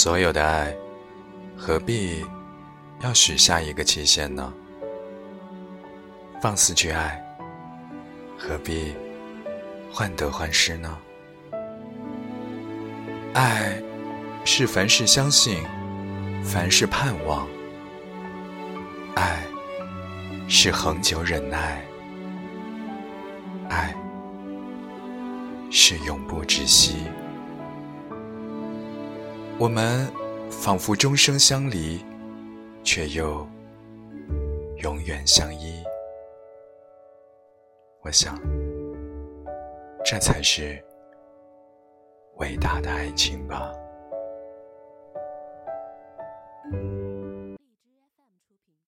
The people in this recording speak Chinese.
所有的爱，何必要许下一个期限呢？放肆去爱，何必患得患失呢？爱是凡事相信，凡事盼望；爱是恒久忍耐，爱是永不止息。我们仿佛终生相离却又永远相依。我想这才是伟大的爱情吧。